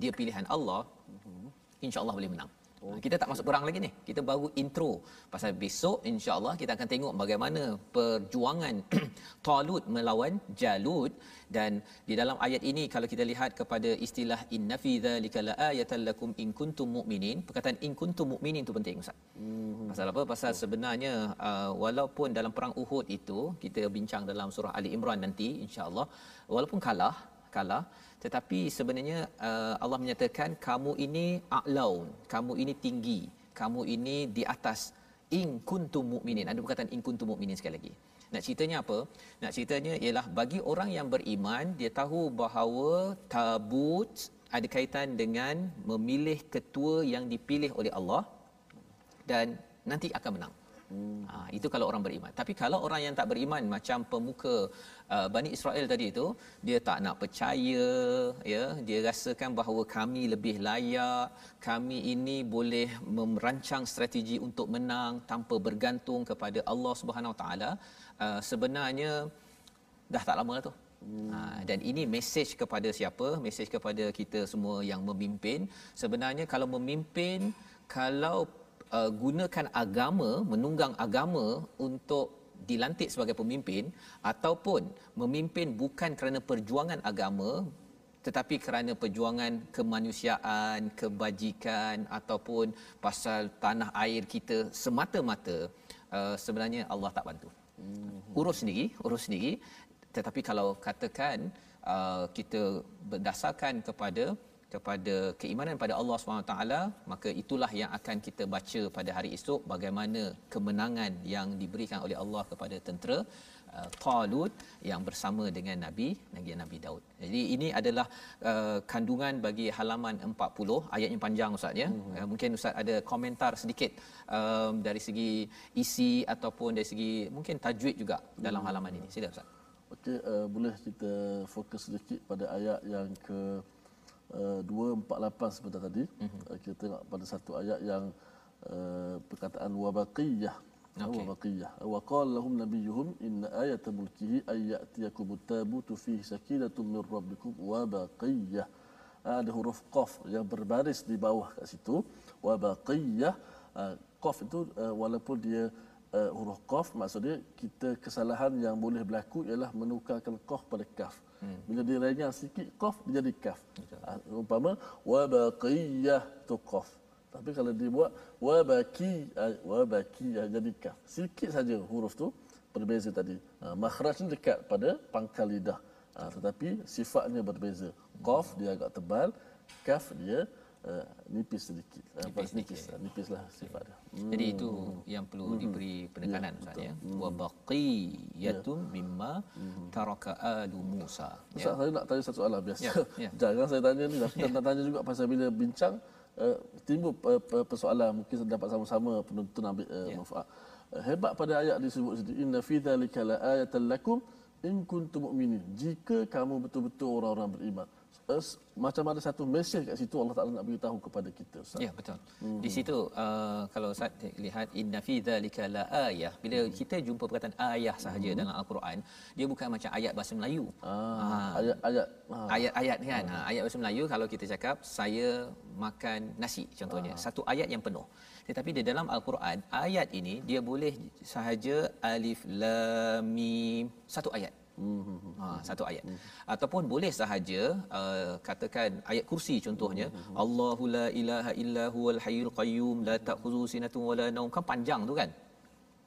B: dia pilihan Allah hmm. insya-Allah boleh menang. Oh. Kita tak masuk perang lagi ni. Kita baru intro. Pasal besok insya-Allah kita akan tengok bagaimana perjuangan Talut melawan Jalut dan di dalam ayat ini kalau kita lihat kepada istilah inna fi dzalika laayatan lakum in kuntum mu'minin. Perkataan in kuntum mu'minin itu penting Ustaz. Hmm. Pasal apa? Pasal sebenarnya uh, walaupun dalam perang Uhud itu kita bincang dalam surah Ali Imran nanti insya-Allah walaupun kalah kalah tetapi sebenarnya uh, Allah menyatakan kamu ini a'laun kamu ini tinggi kamu ini di atas. In kuntum mu'minin. Ada perkataan in kuntum mu'minin sekali lagi. Nak ceritanya apa? Nak ceritanya ialah bagi orang yang beriman dia tahu bahawa tabut ada kaitan dengan memilih ketua yang dipilih oleh Allah dan nanti akan menang Hmm. Ha, itu kalau orang beriman. Tapi kalau orang yang tak beriman macam pemuka uh, Bani Israel tadi itu, dia tak nak percaya, ya, dia rasakan bahawa kami lebih layak, kami ini boleh merancang strategi untuk menang tanpa bergantung kepada Allah Subhanahu taala. Uh, sebenarnya dah tak lama lah tu. Hmm. Ha, dan ini mesej kepada siapa? Mesej kepada kita semua yang memimpin. Sebenarnya kalau memimpin, kalau uh, gunakan agama menunggang agama untuk dilantik sebagai pemimpin ataupun memimpin bukan kerana perjuangan agama tetapi kerana perjuangan kemanusiaan, kebajikan ataupun pasal tanah air kita semata-mata uh, sebenarnya Allah tak bantu. Hmm. Urus sendiri, urus sendiri. Tetapi kalau katakan uh, kita berdasarkan kepada kepada keimanan pada Allah SWT maka itulah yang akan kita baca pada hari esok bagaimana kemenangan yang diberikan oleh Allah kepada tentera uh, Talut yang bersama dengan Nabi Nabi Nabi Daud. Jadi ini adalah uh, kandungan bagi halaman 40 ayatnya panjang ustaz ya. Hmm. Uh, mungkin ustaz ada komentar sedikit um, dari segi isi ataupun dari segi mungkin tajwid juga dalam hmm. halaman ini. Sila ustaz.
A: Okey uh, boleh kita fokus sedikit pada ayat yang ke uh, 248 sebentar tadi. Hmm. Uh, kita tengok pada satu ayat yang uh, perkataan wabaqiyah Okay. Wabaqiyah. Wa qala lahum nabiyuhum inna ayata mulkihi ay ya'tiyakum at-tabutu fihi sakinatun min rabbikum wa baqiyah. Ada huruf qaf yang berbaris di bawah kat situ. Wa baqiyah. Qaf itu walaupun dia uh, huruf qaf maksudnya kita kesalahan yang boleh berlaku ialah menukarkan qaf pada kaf. Hmm. Bila dia renyah sikit qaf dia jadi kaf. Uh, umpama wa baqiyah tu qaf. Tapi kalau dibuat wa baki uh, wa baki uh, jadi kaf. Sikit saja huruf tu berbeza tadi. Uh, makhraj ni dekat pada pangkal lidah. Uh, tetapi sifatnya berbeza. Qaf dia agak tebal, kaf dia uh, nipis sedikit. Uh, nipis, nipis, nipis, lah sifat dia.
B: Hmm. Jadi itu yang perlu hmm. diberi penekanan ya, Ustaz ya. Hmm. Wa baqiyatun ya. mimma hmm. taraka alu Musa.
A: Ustaz ya. saya nak tanya satu soalan biasa. Ya. Ya. Jangan saya tanya ni tapi nak tanya juga pasal bila bincang uh, timbul uh, persoalan mungkin dapat sama-sama penonton ambil uh, ya. manfaat. Uh, hebat pada ayat disebut situ inna fi dzalika la ayatan lakum in kuntum mu'minin. Jika kamu betul-betul orang-orang beriman macam ada satu mesej kat situ Allah Taala nak beritahu kepada kita
B: Ustaz. Ya betul. Hmm. Di situ uh, kalau Ustaz lihat inna fi dzalika la ayah bila hmm. kita jumpa perkataan ayah sahaja hmm. dalam al-Quran dia bukan macam ayat bahasa Melayu.
A: Ah, ayat ayat
B: ah. ayat-ayat kan. Ah. ayat bahasa Melayu kalau kita cakap saya makan nasi contohnya ah. satu ayat yang penuh. Tetapi di dalam al-Quran ayat ini dia boleh sahaja alif lam mim satu ayat. Ha, satu ayat. Ataupun boleh sahaja uh, katakan ayat kursi contohnya hmm. Allahu la ilaha illa huwal hayyul qayyum la ta'khudhu sinatun wala naum kan panjang tu kan.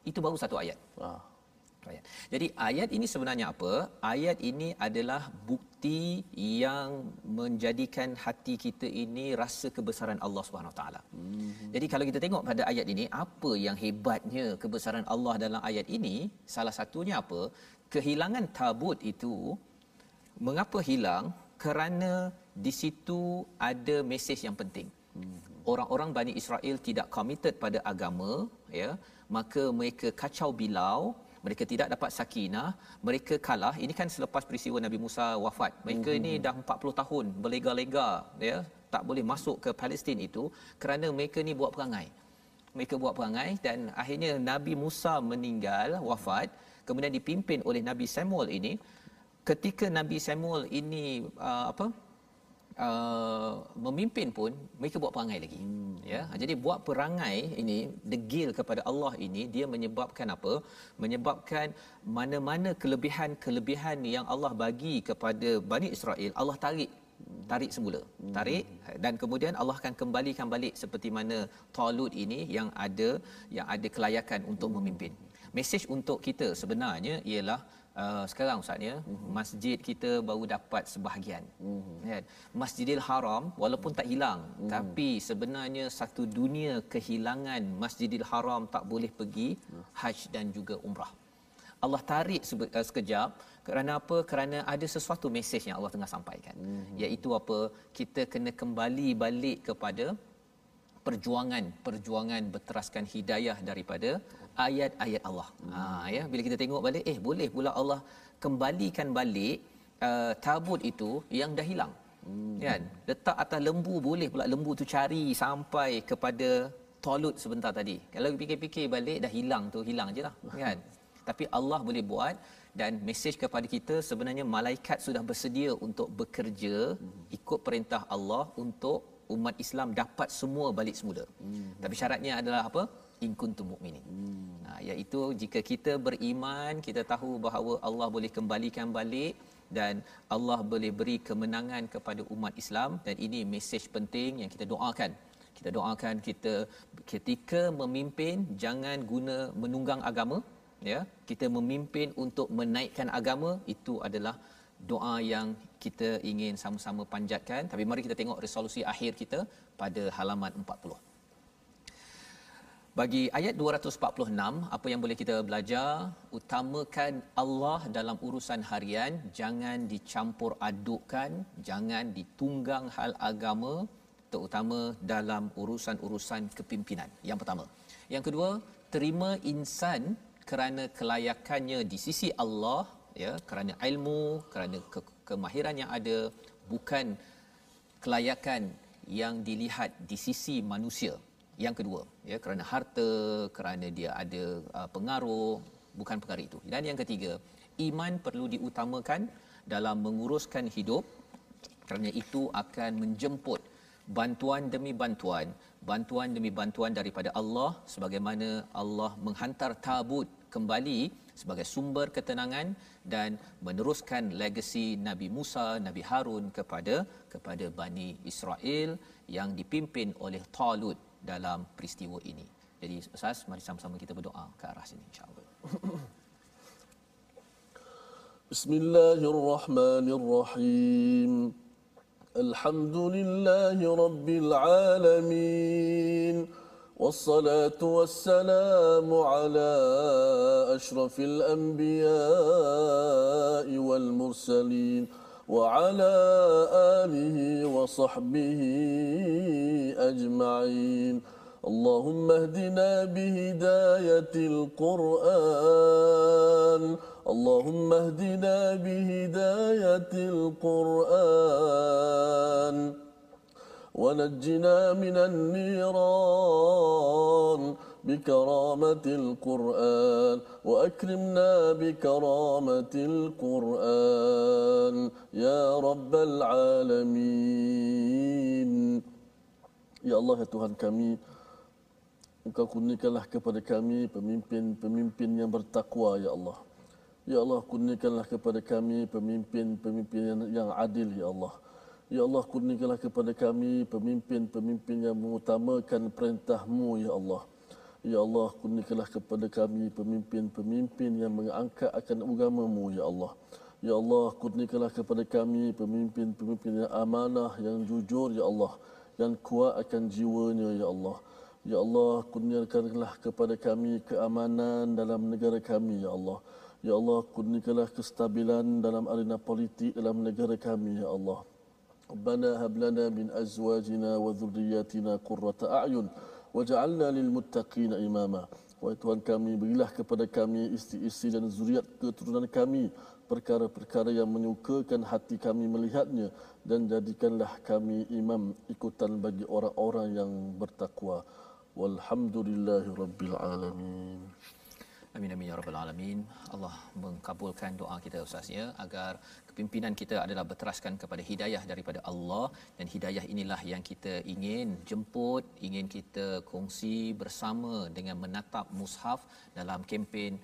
B: Itu baru satu ayat. Ah. Ayat. Jadi ayat ini sebenarnya apa? Ayat ini adalah bukti yang menjadikan hati kita ini rasa kebesaran Allah Subhanahu Wa Taala. Hmm. Jadi kalau kita tengok pada ayat ini, apa yang hebatnya kebesaran Allah dalam ayat ini? Salah satunya apa? Kehilangan tabut itu mengapa hilang? Kerana di situ ada mesej yang penting. Orang-orang Bani Israel tidak committed pada agama ya. Maka mereka kacau bilau mereka tidak dapat sakinah mereka kalah. Ini kan selepas peristiwa Nabi Musa wafat. Mereka ini dah 40 tahun berlega-lega ya. Tak boleh masuk ke Palestin itu kerana mereka ni buat perangai. Mereka buat perangai dan akhirnya Nabi Musa meninggal wafat kemudian dipimpin oleh Nabi Samuel ini ketika Nabi Samuel ini uh, apa uh, memimpin pun mereka buat perangai lagi. Hmm. ya jadi buat perangai ini degil kepada Allah ini dia menyebabkan apa? Menyebabkan mana-mana kelebihan-kelebihan yang Allah bagi kepada Bani Israel Allah tarik tarik semula. Tarik dan kemudian Allah akan kembalikan balik seperti mana Talut ini yang ada yang ada kelayakan untuk memimpin mesej untuk kita sebenarnya ialah uh, sekarang ustaz ya mm-hmm. masjid kita baru dapat sebahagian mm-hmm. kan Masjidil Haram walaupun tak hilang mm-hmm. tapi sebenarnya satu dunia kehilangan Masjidil Haram tak boleh pergi mm-hmm. haji dan juga umrah Allah tarik uh, sekejap kerana apa kerana ada sesuatu mesej yang Allah tengah sampaikan mm-hmm. iaitu apa kita kena kembali balik kepada perjuangan perjuangan berteraskan hidayah daripada ayat-ayat Allah. Hmm. Ha ya bila kita tengok balik eh boleh pula Allah kembalikan balik uh, tabut itu yang dah hilang. Hmm. Kan? Letak atas lembu boleh pula lembu tu cari sampai kepada Talut sebentar tadi. Kalau fikir-fikir balik dah hilang tu hilang je lah kan. Tapi Allah boleh buat dan mesej kepada kita sebenarnya malaikat sudah bersedia untuk bekerja hmm. ikut perintah Allah untuk umat Islam dapat semua balik semula. Hmm. Tapi syaratnya adalah apa? In kuntum mu'minin. Hmm. Nah, iaitu jika kita beriman, kita tahu bahawa Allah boleh kembalikan balik dan Allah boleh beri kemenangan kepada umat Islam dan ini mesej penting yang kita doakan. Kita doakan kita ketika memimpin jangan guna menunggang agama ya. Kita memimpin untuk menaikkan agama itu adalah doa yang kita ingin sama-sama panjatkan tapi mari kita tengok resolusi akhir kita pada halaman 40 bagi ayat 246 apa yang boleh kita belajar? Utamakan Allah dalam urusan harian jangan dicampur adukkan jangan ditunggang hal agama terutama dalam urusan-urusan kepimpinan. Yang pertama. Yang kedua terima insan kerana kelayakannya di sisi Allah ya kerana ilmu kerana ke- kemahiran yang ada bukan kelayakan yang dilihat di sisi manusia. Yang kedua ya kerana harta kerana dia ada uh, pengaruh bukan perkara itu. Dan yang ketiga iman perlu diutamakan dalam menguruskan hidup. Kerana itu akan menjemput bantuan demi bantuan bantuan demi bantuan daripada Allah sebagaimana Allah menghantar tabut kembali sebagai sumber ketenangan dan meneruskan legasi Nabi Musa, Nabi Harun kepada kepada Bani Israel yang dipimpin oleh Talut dalam peristiwa ini. Jadi Ustaz, mari sama-sama kita berdoa ke arah sini insya-Allah.
A: Bismillahirrahmanirrahim. Alhamdulillahirabbil alamin. والصلاة والسلام على أشرف الأنبياء والمرسلين وعلى آله وصحبه أجمعين. اللهم اهدنا بهداية القرآن. اللهم اهدنا بهداية القرآن. ونجنا من النيران بكرامة القرآن وأكرمنا بكرامة القرآن يا رب العالمين Ya Allah ya Tuhan kami Engkau kurniakanlah kepada kami pemimpin-pemimpin yang bertakwa ya Allah. Ya Allah kurniakanlah kepada kami pemimpin-pemimpin yang, yang adil ya Allah. Ya Allah kurniakanlah kepada kami pemimpin-pemimpin yang mengutamakan perintahmu ya Allah. Ya Allah kurniakanlah kepada kami pemimpin-pemimpin yang mengangkat akan agamamu ya Allah. Ya Allah kurniakanlah kepada kami pemimpin-pemimpin yang amanah, yang jujur ya Allah. Yang kuat akan jiwanya ya Allah. Ya Allah, kurniakanlah kepada kami keamanan dalam negara kami, Ya Allah. Ya Allah, kurniakanlah kestabilan dalam arena politik dalam negara kami, Ya Allah. Min azwajina wa dhurriyyatina qurrata a'yun waj'alna lil muttaqina imama. Wahai Tuhan kami, berilah kepada kami isteri-isteri dan zuriat keturunan kami perkara-perkara yang menyukakan hati kami melihatnya dan jadikanlah kami imam ikutan bagi orang-orang yang bertakwa. Walhamdulillahi Rabbil Alamin.
B: Amin amin ya rabbal alamin. Allah mengkabulkan doa kita Ustaz ya agar kepimpinan kita adalah berteraskan kepada hidayah daripada Allah dan hidayah inilah yang kita ingin jemput, ingin kita kongsi bersama dengan menatap mushaf dalam kempen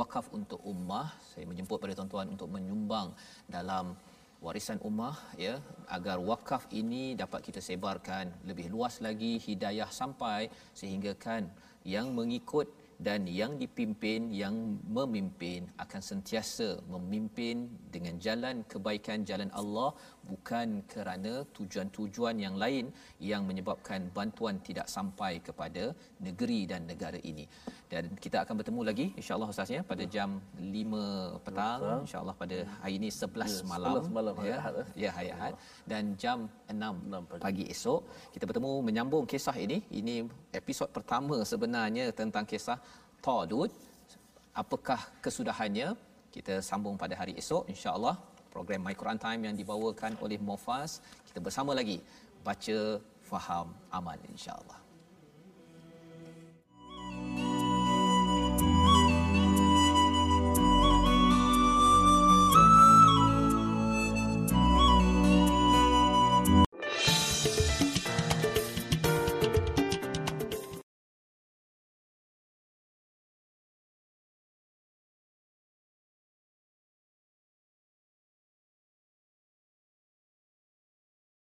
B: wakaf untuk ummah. Saya menjemput pada tuan-tuan untuk menyumbang dalam warisan ummah ya agar wakaf ini dapat kita sebarkan lebih luas lagi hidayah sampai sehingga kan yang mengikut dan yang dipimpin yang memimpin akan sentiasa memimpin dengan jalan kebaikan jalan Allah bukan kerana tujuan-tujuan yang lain yang menyebabkan bantuan tidak sampai kepada negeri dan negara ini. Dan kita akan bertemu lagi insyaallah ustaz ya pada jam 5 petang insyaallah pada hari ini 11
A: Ya,
B: malam
A: 11 malam hari
B: ya.
A: Ahad,
B: ya hari Ahad. Dan jam 6
A: 6 pagi.
B: pagi esok kita bertemu menyambung kisah ini. Ini episod pertama sebenarnya tentang kisah Talut apakah kesudahannya? Kita sambung pada hari esok insyaallah program My Quran Time yang dibawakan oleh Mofas kita bersama lagi baca faham amal insyaallah